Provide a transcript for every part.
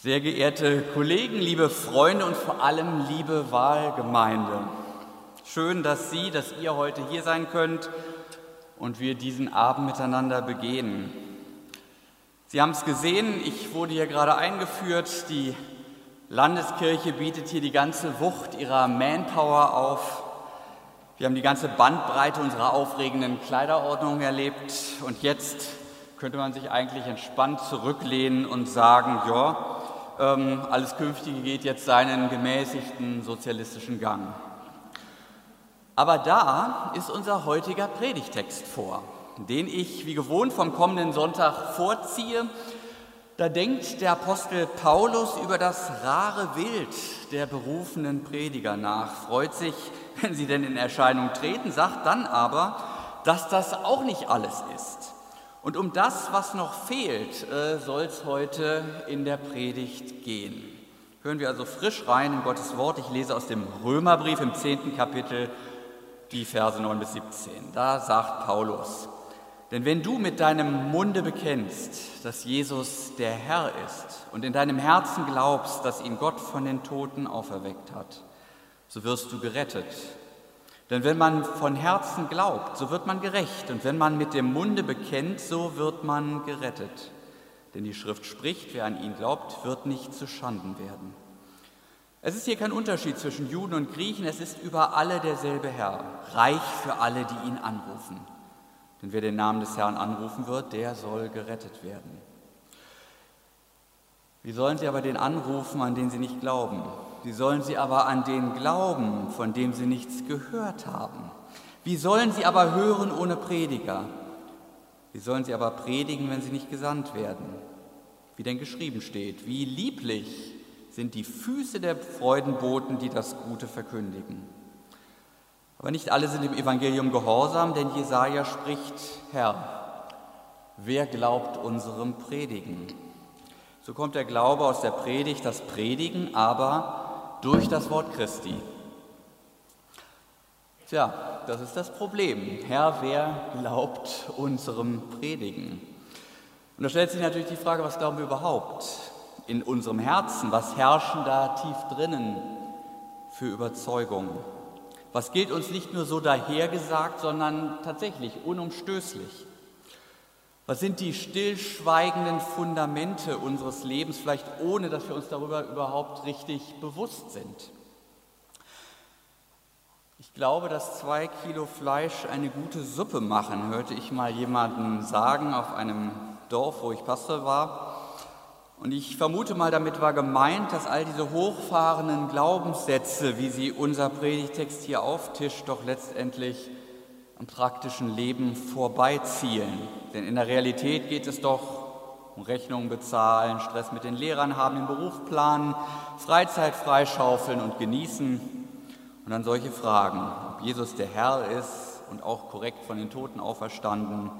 Sehr geehrte Kollegen, liebe Freunde und vor allem liebe Wahlgemeinde. Schön, dass Sie, dass ihr heute hier sein könnt und wir diesen Abend miteinander begehen. Sie haben es gesehen, ich wurde hier gerade eingeführt. Die Landeskirche bietet hier die ganze Wucht ihrer Manpower auf. Wir haben die ganze Bandbreite unserer aufregenden Kleiderordnung erlebt und jetzt könnte man sich eigentlich entspannt zurücklehnen und sagen, ja, ähm, alles Künftige geht jetzt seinen gemäßigten sozialistischen Gang. Aber da ist unser heutiger Predigtext vor, den ich wie gewohnt vom kommenden Sonntag vorziehe. Da denkt der Apostel Paulus über das rare Wild der berufenen Prediger nach, freut sich, wenn sie denn in Erscheinung treten, sagt dann aber, dass das auch nicht alles ist. Und um das, was noch fehlt, äh, soll es heute in der Predigt gehen. Hören wir also frisch rein in Gottes Wort. Ich lese aus dem Römerbrief im zehnten Kapitel die Verse 9 bis 17. Da sagt Paulus, denn wenn du mit deinem Munde bekennst, dass Jesus der Herr ist und in deinem Herzen glaubst, dass ihn Gott von den Toten auferweckt hat, so wirst du gerettet. Denn wenn man von Herzen glaubt, so wird man gerecht. Und wenn man mit dem Munde bekennt, so wird man gerettet. Denn die Schrift spricht, wer an ihn glaubt, wird nicht zu Schanden werden. Es ist hier kein Unterschied zwischen Juden und Griechen, es ist über alle derselbe Herr, reich für alle, die ihn anrufen. Denn wer den Namen des Herrn anrufen wird, der soll gerettet werden. Wie sollen sie aber den anrufen, an den sie nicht glauben? Wie sollen sie aber an den glauben, von dem sie nichts gehört haben? Wie sollen sie aber hören ohne Prediger? Wie sollen sie aber predigen, wenn sie nicht gesandt werden? Wie denn geschrieben steht, wie lieblich sind die Füße der Freudenboten, die das Gute verkündigen. Aber nicht alle sind im Evangelium gehorsam, denn Jesaja spricht: Herr, wer glaubt unserem Predigen? So kommt der Glaube aus der Predigt, das Predigen, aber durch das Wort Christi. Tja, das ist das Problem. Herr, wer glaubt unserem Predigen? Und da stellt sich natürlich die Frage, was glauben wir überhaupt in unserem Herzen? Was herrschen da tief drinnen für Überzeugungen? Was gilt uns nicht nur so dahergesagt, sondern tatsächlich unumstößlich? Was sind die stillschweigenden Fundamente unseres Lebens, vielleicht ohne dass wir uns darüber überhaupt richtig bewusst sind? Ich glaube, dass zwei Kilo Fleisch eine gute Suppe machen, hörte ich mal jemanden sagen auf einem Dorf, wo ich Pastor war. Und ich vermute mal, damit war gemeint, dass all diese hochfahrenden Glaubenssätze, wie sie unser Predigtext hier auftischt, doch letztendlich am praktischen Leben vorbeizielen. Denn in der Realität geht es doch um Rechnungen bezahlen, Stress mit den Lehrern haben, den Beruf planen, Freizeit freischaufeln und genießen. Und dann solche Fragen, ob Jesus der Herr ist und auch korrekt von den Toten auferstanden.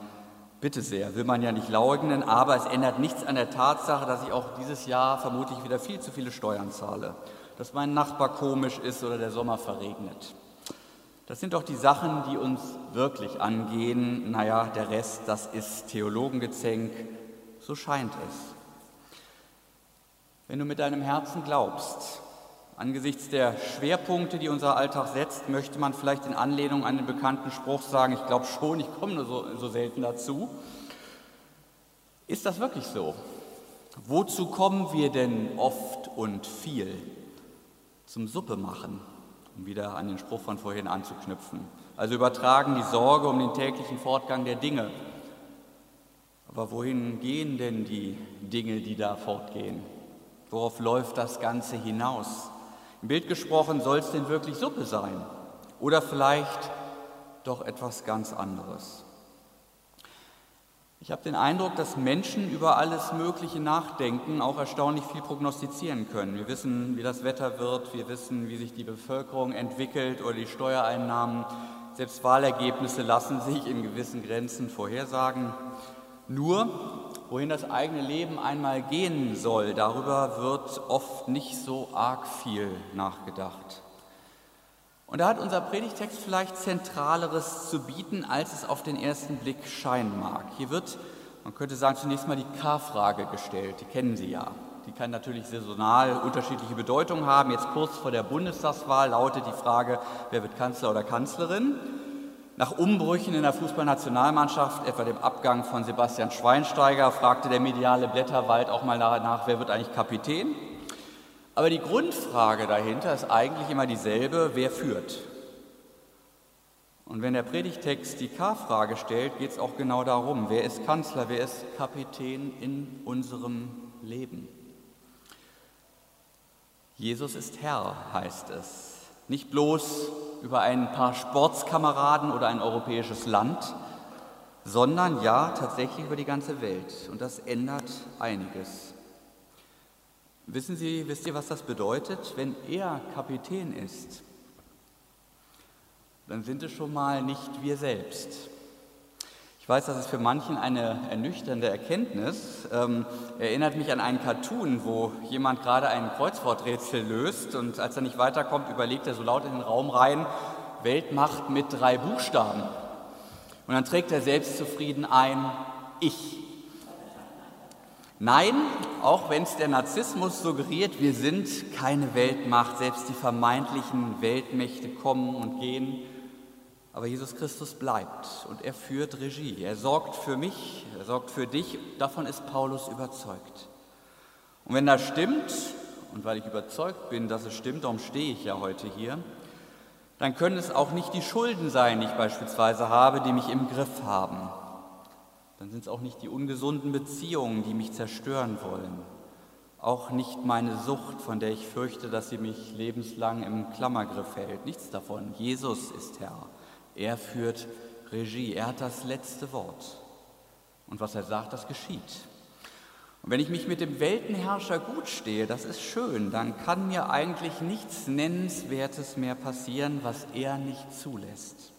Bitte sehr, will man ja nicht leugnen, aber es ändert nichts an der Tatsache, dass ich auch dieses Jahr vermutlich wieder viel zu viele Steuern zahle, dass mein Nachbar komisch ist oder der Sommer verregnet. Das sind doch die Sachen, die uns wirklich angehen. Naja, der Rest, das ist Theologengezänk, so scheint es. Wenn du mit deinem Herzen glaubst, angesichts der Schwerpunkte, die unser Alltag setzt, möchte man vielleicht in Anlehnung an den bekannten Spruch sagen, ich glaube schon, ich komme nur so, so selten dazu. Ist das wirklich so? Wozu kommen wir denn oft und viel? Zum Suppe machen um wieder an den Spruch von vorhin anzuknüpfen. Also übertragen die Sorge um den täglichen Fortgang der Dinge. Aber wohin gehen denn die Dinge, die da fortgehen? Worauf läuft das Ganze hinaus? Im Bild gesprochen, soll es denn wirklich Suppe sein? Oder vielleicht doch etwas ganz anderes? Ich habe den Eindruck, dass Menschen über alles Mögliche nachdenken, auch erstaunlich viel prognostizieren können. Wir wissen, wie das Wetter wird, wir wissen, wie sich die Bevölkerung entwickelt oder die Steuereinnahmen. Selbst Wahlergebnisse lassen sich in gewissen Grenzen vorhersagen. Nur, wohin das eigene Leben einmal gehen soll, darüber wird oft nicht so arg viel nachgedacht. Und da hat unser Predigtext vielleicht Zentraleres zu bieten, als es auf den ersten Blick scheinen mag. Hier wird, man könnte sagen, zunächst mal die K-Frage gestellt, die kennen Sie ja. die kann natürlich saisonal unterschiedliche Bedeutungen haben. Jetzt kurz vor der Bundestagswahl lautet die Frage, wer wird Kanzler oder Kanzlerin? Nach Umbrüchen in der Fußballnationalmannschaft, etwa dem Abgang von Sebastian Schweinsteiger, fragte der mediale Blätterwald auch mal nach, wer wird eigentlich Kapitän? Aber die Grundfrage dahinter ist eigentlich immer dieselbe, wer führt? Und wenn der Predigtext die K-Frage stellt, geht es auch genau darum, wer ist Kanzler, wer ist Kapitän in unserem Leben. Jesus ist Herr, heißt es. Nicht bloß über ein paar Sportskameraden oder ein europäisches Land, sondern ja tatsächlich über die ganze Welt. Und das ändert einiges. Wissen Sie, wisst ihr, was das bedeutet? Wenn er Kapitän ist, dann sind es schon mal nicht wir selbst. Ich weiß, das ist für manchen eine ernüchternde Erkenntnis. Ähm, erinnert mich an einen Cartoon, wo jemand gerade ein Kreuzworträtsel löst und als er nicht weiterkommt, überlegt er so laut in den Raum rein, Weltmacht mit drei Buchstaben. Und dann trägt er selbstzufrieden ein, ich. Nein, auch wenn es der Narzissmus suggeriert, wir sind keine Weltmacht, selbst die vermeintlichen Weltmächte kommen und gehen. Aber Jesus Christus bleibt und er führt Regie. Er sorgt für mich, er sorgt für dich. Davon ist Paulus überzeugt. Und wenn das stimmt, und weil ich überzeugt bin, dass es stimmt, darum stehe ich ja heute hier, dann können es auch nicht die Schulden sein, die ich beispielsweise habe, die mich im Griff haben. Dann sind es auch nicht die ungesunden Beziehungen, die mich zerstören wollen. Auch nicht meine Sucht, von der ich fürchte, dass sie mich lebenslang im Klammergriff hält. Nichts davon. Jesus ist Herr. Er führt Regie, er hat das letzte Wort. Und was er sagt, das geschieht. Und wenn ich mich mit dem Weltenherrscher gut stehe, das ist schön, dann kann mir eigentlich nichts Nennenswertes mehr passieren, was er nicht zulässt.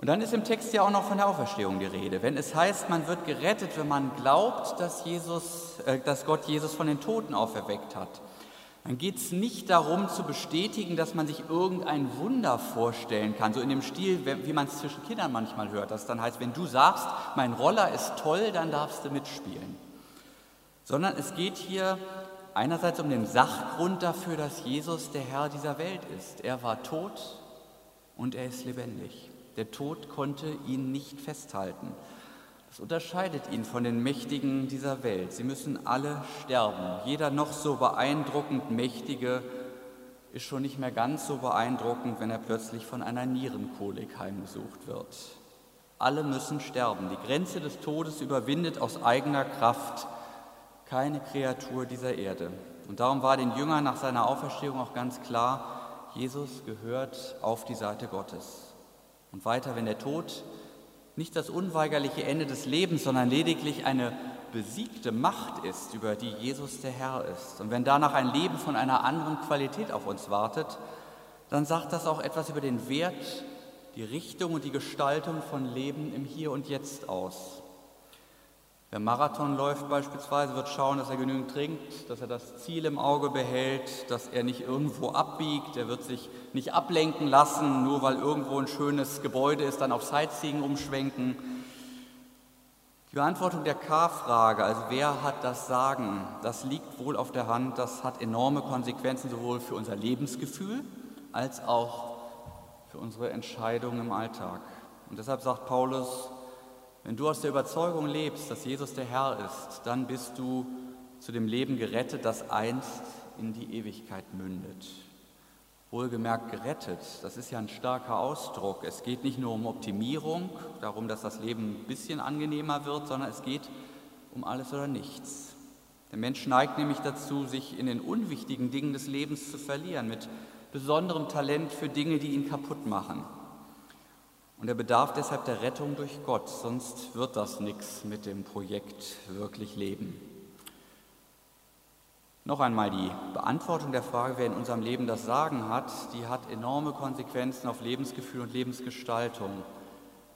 Und dann ist im Text ja auch noch von der Auferstehung die Rede. Wenn es heißt, man wird gerettet, wenn man glaubt, dass, Jesus, äh, dass Gott Jesus von den Toten auferweckt hat, dann geht es nicht darum zu bestätigen, dass man sich irgendein Wunder vorstellen kann, so in dem Stil, wie man es zwischen Kindern manchmal hört, das dann heißt, wenn du sagst, mein Roller ist toll, dann darfst du mitspielen. Sondern es geht hier einerseits um den Sachgrund dafür, dass Jesus der Herr dieser Welt ist. Er war tot und er ist lebendig. Der Tod konnte ihn nicht festhalten. Das unterscheidet ihn von den Mächtigen dieser Welt. Sie müssen alle sterben. Jeder noch so beeindruckend Mächtige ist schon nicht mehr ganz so beeindruckend, wenn er plötzlich von einer Nierenkolik heimgesucht wird. Alle müssen sterben. Die Grenze des Todes überwindet aus eigener Kraft keine Kreatur dieser Erde. Und darum war den Jüngern nach seiner Auferstehung auch ganz klar, Jesus gehört auf die Seite Gottes. Und weiter, wenn der Tod nicht das unweigerliche Ende des Lebens, sondern lediglich eine besiegte Macht ist, über die Jesus der Herr ist. Und wenn danach ein Leben von einer anderen Qualität auf uns wartet, dann sagt das auch etwas über den Wert, die Richtung und die Gestaltung von Leben im Hier und Jetzt aus. Wer Marathon läuft beispielsweise, wird schauen, dass er genügend trinkt, dass er das Ziel im Auge behält, dass er nicht irgendwo abbiegt, er wird sich nicht ablenken lassen, nur weil irgendwo ein schönes Gebäude ist, dann auf Sightseeing umschwenken. Die Beantwortung der K-Frage, also wer hat das Sagen, das liegt wohl auf der Hand, das hat enorme Konsequenzen sowohl für unser Lebensgefühl als auch für unsere Entscheidungen im Alltag. Und deshalb sagt Paulus, wenn du aus der Überzeugung lebst, dass Jesus der Herr ist, dann bist du zu dem Leben gerettet, das einst in die Ewigkeit mündet. Wohlgemerkt gerettet, das ist ja ein starker Ausdruck. Es geht nicht nur um Optimierung, darum, dass das Leben ein bisschen angenehmer wird, sondern es geht um alles oder nichts. Der Mensch neigt nämlich dazu, sich in den unwichtigen Dingen des Lebens zu verlieren, mit besonderem Talent für Dinge, die ihn kaputt machen. Und er bedarf deshalb der Rettung durch Gott, sonst wird das nichts mit dem Projekt wirklich leben. Noch einmal die Beantwortung der Frage, wer in unserem Leben das Sagen hat, die hat enorme Konsequenzen auf Lebensgefühl und Lebensgestaltung.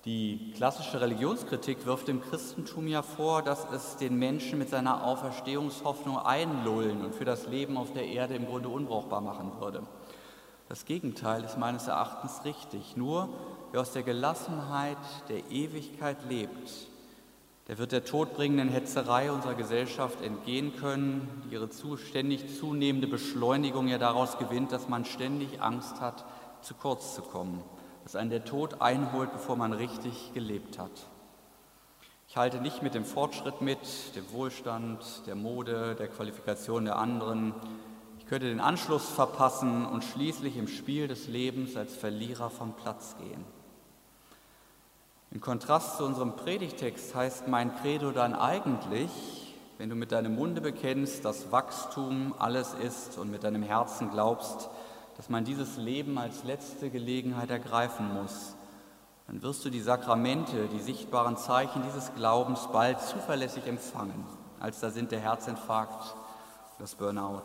Die klassische Religionskritik wirft dem Christentum ja vor, dass es den Menschen mit seiner Auferstehungshoffnung einlullen und für das Leben auf der Erde im Grunde unbrauchbar machen würde. Das Gegenteil ist meines Erachtens richtig. Nur Wer aus der Gelassenheit der Ewigkeit lebt, der wird der todbringenden Hetzerei unserer Gesellschaft entgehen können, die ihre ständig zunehmende Beschleunigung ja daraus gewinnt, dass man ständig Angst hat, zu kurz zu kommen, dass einen der Tod einholt, bevor man richtig gelebt hat. Ich halte nicht mit dem Fortschritt mit, dem Wohlstand, der Mode, der Qualifikation der anderen. Ich könnte den Anschluss verpassen und schließlich im Spiel des Lebens als Verlierer vom Platz gehen. Im Kontrast zu unserem Predigtext heißt mein Credo dann eigentlich, wenn du mit deinem Munde bekennst, dass Wachstum alles ist und mit deinem Herzen glaubst, dass man dieses Leben als letzte Gelegenheit ergreifen muss, dann wirst du die Sakramente, die sichtbaren Zeichen dieses Glaubens bald zuverlässig empfangen, als da sind der Herzinfarkt, das Burnout.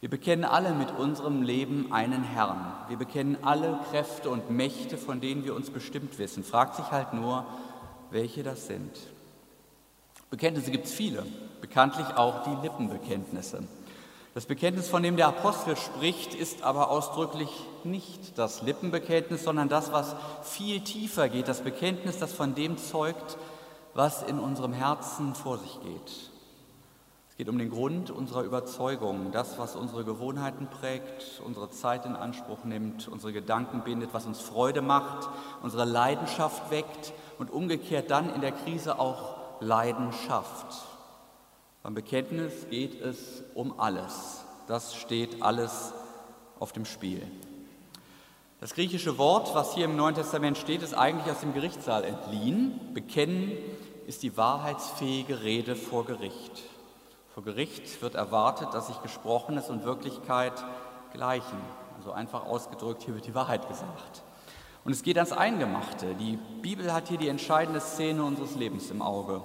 Wir bekennen alle mit unserem Leben einen Herrn. Wir bekennen alle Kräfte und Mächte, von denen wir uns bestimmt wissen. Fragt sich halt nur, welche das sind. Bekenntnisse gibt es viele, bekanntlich auch die Lippenbekenntnisse. Das Bekenntnis, von dem der Apostel spricht, ist aber ausdrücklich nicht das Lippenbekenntnis, sondern das, was viel tiefer geht, das Bekenntnis, das von dem zeugt, was in unserem Herzen vor sich geht. Es geht um den Grund unserer Überzeugung, das, was unsere Gewohnheiten prägt, unsere Zeit in Anspruch nimmt, unsere Gedanken bindet, was uns Freude macht, unsere Leidenschaft weckt und umgekehrt dann in der Krise auch Leidenschaft. Beim Bekenntnis geht es um alles. Das steht alles auf dem Spiel. Das griechische Wort, was hier im Neuen Testament steht, ist eigentlich aus dem Gerichtssaal entliehen. Bekennen ist die wahrheitsfähige Rede vor Gericht. Vor Gericht wird erwartet, dass sich Gesprochenes und Wirklichkeit gleichen. Also einfach ausgedrückt, hier wird die Wahrheit gesagt. Und es geht ans Eingemachte. Die Bibel hat hier die entscheidende Szene unseres Lebens im Auge.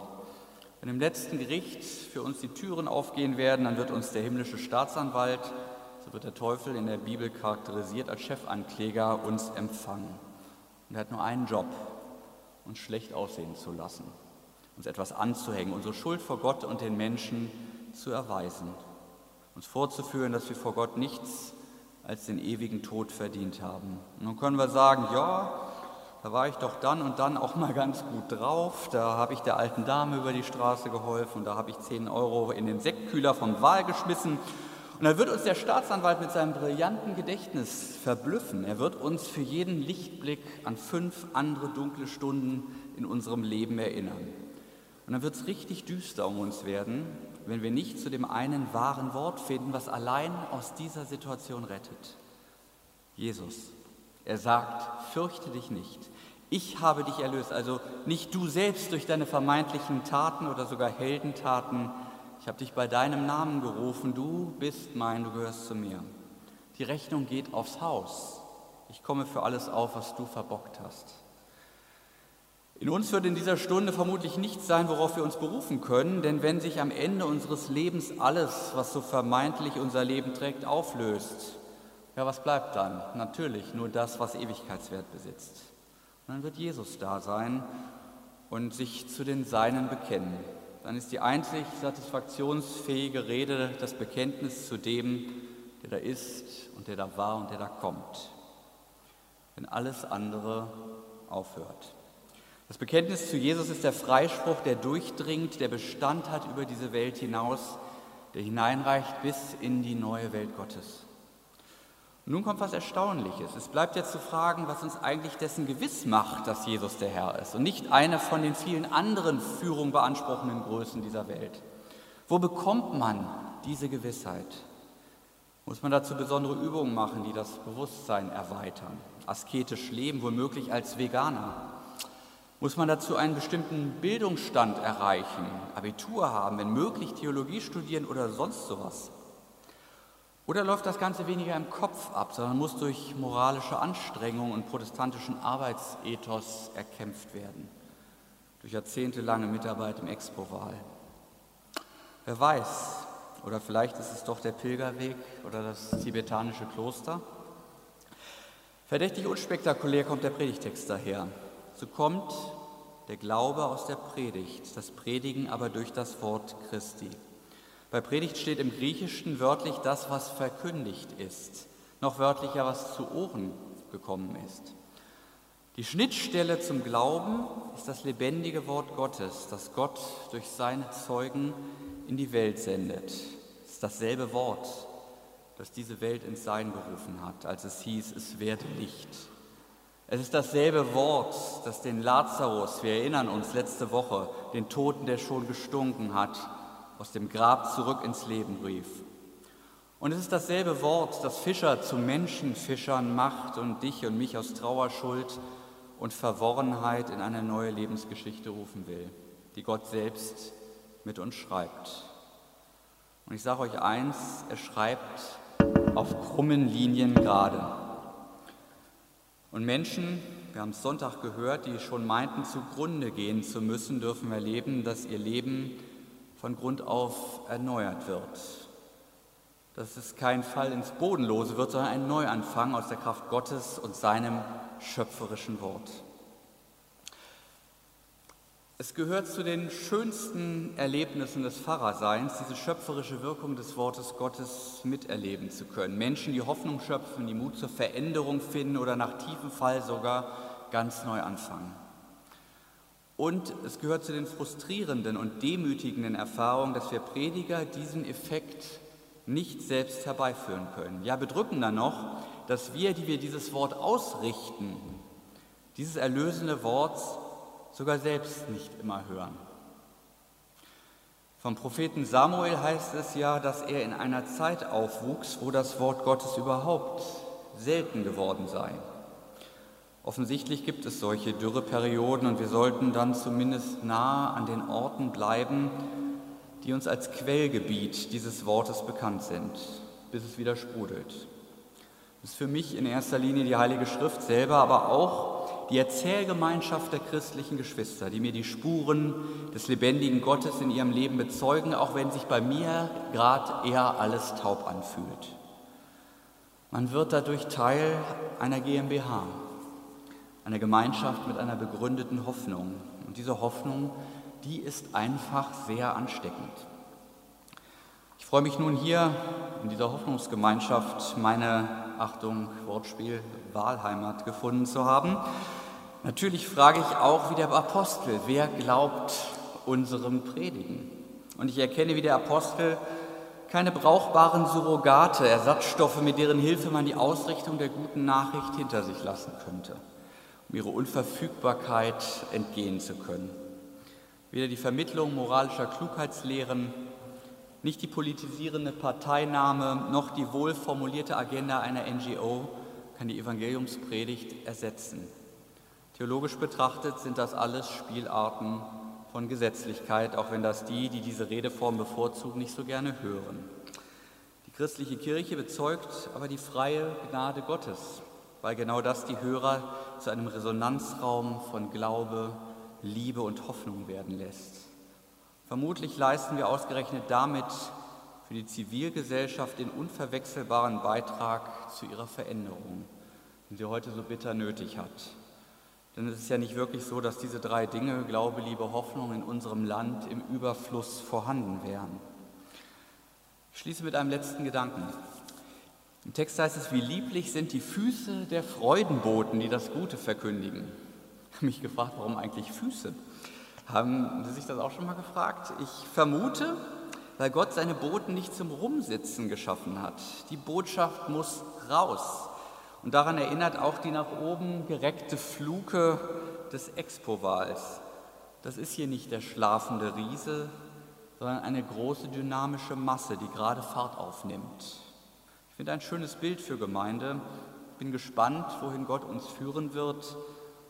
Wenn im letzten Gericht für uns die Türen aufgehen werden, dann wird uns der himmlische Staatsanwalt, so wird der Teufel in der Bibel charakterisiert als Chefankläger, uns empfangen. Und er hat nur einen Job, uns schlecht aussehen zu lassen, uns etwas anzuhängen, unsere Schuld vor Gott und den Menschen zu erweisen, uns vorzuführen, dass wir vor Gott nichts als den ewigen Tod verdient haben. Und nun können wir sagen, ja, da war ich doch dann und dann auch mal ganz gut drauf. Da habe ich der alten Dame über die Straße geholfen, da habe ich 10 Euro in den Sektkühler vom Wahl geschmissen. Und dann wird uns der Staatsanwalt mit seinem brillanten Gedächtnis verblüffen. Er wird uns für jeden Lichtblick an fünf andere dunkle Stunden in unserem Leben erinnern. Und dann wird es richtig düster um uns werden, wenn wir nicht zu dem einen wahren Wort finden, was allein aus dieser Situation rettet. Jesus. Er sagt, fürchte dich nicht. Ich habe dich erlöst, also nicht du selbst durch deine vermeintlichen Taten oder sogar Heldentaten. Ich habe dich bei deinem Namen gerufen, du bist mein, du gehörst zu mir. Die Rechnung geht aufs Haus. Ich komme für alles auf, was du verbockt hast. In uns wird in dieser Stunde vermutlich nichts sein, worauf wir uns berufen können, denn wenn sich am Ende unseres Lebens alles, was so vermeintlich unser Leben trägt, auflöst, ja, was bleibt dann? Natürlich nur das, was Ewigkeitswert besitzt. Und dann wird Jesus da sein und sich zu den Seinen bekennen. Dann ist die einzig satisfaktionsfähige Rede das Bekenntnis zu dem, der da ist und der da war und der da kommt. Wenn alles andere aufhört. Das Bekenntnis zu Jesus ist der Freispruch, der durchdringt, der Bestand hat über diese Welt hinaus, der hineinreicht bis in die neue Welt Gottes. Und nun kommt was Erstaunliches. Es bleibt jetzt zu fragen, was uns eigentlich dessen gewiss macht, dass Jesus der Herr ist und nicht eine von den vielen anderen Führung beanspruchenden Größen dieser Welt. Wo bekommt man diese Gewissheit? Muss man dazu besondere Übungen machen, die das Bewusstsein erweitern? Asketisch leben, womöglich als Veganer? Muss man dazu einen bestimmten Bildungsstand erreichen, Abitur haben, wenn möglich Theologie studieren oder sonst sowas? Oder läuft das Ganze weniger im Kopf ab, sondern muss durch moralische Anstrengung und protestantischen Arbeitsethos erkämpft werden, durch jahrzehntelange Mitarbeit im Expo-Wahl? Wer weiß, oder vielleicht ist es doch der Pilgerweg oder das tibetanische Kloster? Verdächtig unspektakulär kommt der Predigtext daher. So kommt der Glaube aus der Predigt, das Predigen aber durch das Wort Christi. Bei Predigt steht im Griechischen wörtlich das, was verkündigt ist, noch wörtlicher, was zu Ohren gekommen ist. Die Schnittstelle zum Glauben ist das lebendige Wort Gottes, das Gott durch seine Zeugen in die Welt sendet. Es ist dasselbe Wort, das diese Welt ins Sein gerufen hat, als es hieß, es werde Licht. Es ist dasselbe Wort, das den Lazarus, wir erinnern uns letzte Woche, den Toten, der schon gestunken hat, aus dem Grab zurück ins Leben rief. Und es ist dasselbe Wort, das Fischer zu Menschenfischern macht und dich und mich aus Trauerschuld und Verworrenheit in eine neue Lebensgeschichte rufen will, die Gott selbst mit uns schreibt. Und ich sage euch eins, er schreibt auf krummen Linien gerade. Und Menschen, wir haben es Sonntag gehört, die schon meinten, zugrunde gehen zu müssen, dürfen erleben, dass ihr Leben von Grund auf erneuert wird. Dass es kein Fall ins Bodenlose wird, sondern ein Neuanfang aus der Kraft Gottes und seinem schöpferischen Wort. Es gehört zu den schönsten Erlebnissen des Pfarrerseins, diese schöpferische Wirkung des Wortes Gottes miterleben zu können. Menschen, die Hoffnung schöpfen, die Mut zur Veränderung finden oder nach tiefem Fall sogar ganz neu anfangen. Und es gehört zu den frustrierenden und demütigenden Erfahrungen, dass wir Prediger diesen Effekt nicht selbst herbeiführen können. Ja, bedrückender noch, dass wir, die wir dieses Wort ausrichten, dieses erlösende Wort sogar selbst nicht immer hören. Vom Propheten Samuel heißt es ja, dass er in einer Zeit aufwuchs, wo das Wort Gottes überhaupt selten geworden sei. Offensichtlich gibt es solche Dürreperioden und wir sollten dann zumindest nah an den Orten bleiben, die uns als Quellgebiet dieses Wortes bekannt sind, bis es wieder sprudelt. Das ist für mich in erster Linie die Heilige Schrift selber, aber auch die Erzählgemeinschaft der christlichen Geschwister, die mir die Spuren des lebendigen Gottes in ihrem Leben bezeugen, auch wenn sich bei mir gerade eher alles taub anfühlt. Man wird dadurch Teil einer GmbH, einer Gemeinschaft mit einer begründeten Hoffnung. Und diese Hoffnung, die ist einfach sehr ansteckend. Ich freue mich nun hier in dieser Hoffnungsgemeinschaft meine, Achtung, Wortspiel, Wahlheimat gefunden zu haben. Natürlich frage ich auch wie der Apostel, wer glaubt unserem Predigen? Und ich erkenne wie der Apostel keine brauchbaren Surrogate, Ersatzstoffe, mit deren Hilfe man die Ausrichtung der guten Nachricht hinter sich lassen könnte, um ihre Unverfügbarkeit entgehen zu können. Weder die Vermittlung moralischer Klugheitslehren, nicht die politisierende Parteinahme noch die wohlformulierte Agenda einer NGO kann die Evangeliumspredigt ersetzen. Theologisch betrachtet sind das alles Spielarten von Gesetzlichkeit, auch wenn das die, die diese Redeform bevorzugen, nicht so gerne hören. Die christliche Kirche bezeugt aber die freie Gnade Gottes, weil genau das die Hörer zu einem Resonanzraum von Glaube, Liebe und Hoffnung werden lässt. Vermutlich leisten wir ausgerechnet damit für die Zivilgesellschaft den unverwechselbaren Beitrag zu ihrer Veränderung, den sie heute so bitter nötig hat. Denn es ist ja nicht wirklich so, dass diese drei Dinge, Glaube, Liebe, Hoffnung, in unserem Land im Überfluss vorhanden wären. Ich schließe mit einem letzten Gedanken. Im Text heißt es, wie lieblich sind die Füße der Freudenboten, die das Gute verkündigen. Ich habe mich gefragt, warum eigentlich Füße? Haben Sie sich das auch schon mal gefragt? Ich vermute, weil Gott seine Boten nicht zum Rumsitzen geschaffen hat. Die Botschaft muss raus. Und daran erinnert auch die nach oben gereckte Fluke des Expo-Wals. Das ist hier nicht der schlafende Riese, sondern eine große dynamische Masse, die gerade Fahrt aufnimmt. Ich finde ein schönes Bild für Gemeinde. Ich bin gespannt, wohin Gott uns führen wird.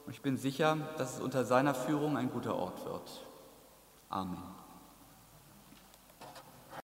Und ich bin sicher, dass es unter seiner Führung ein guter Ort wird. Amen.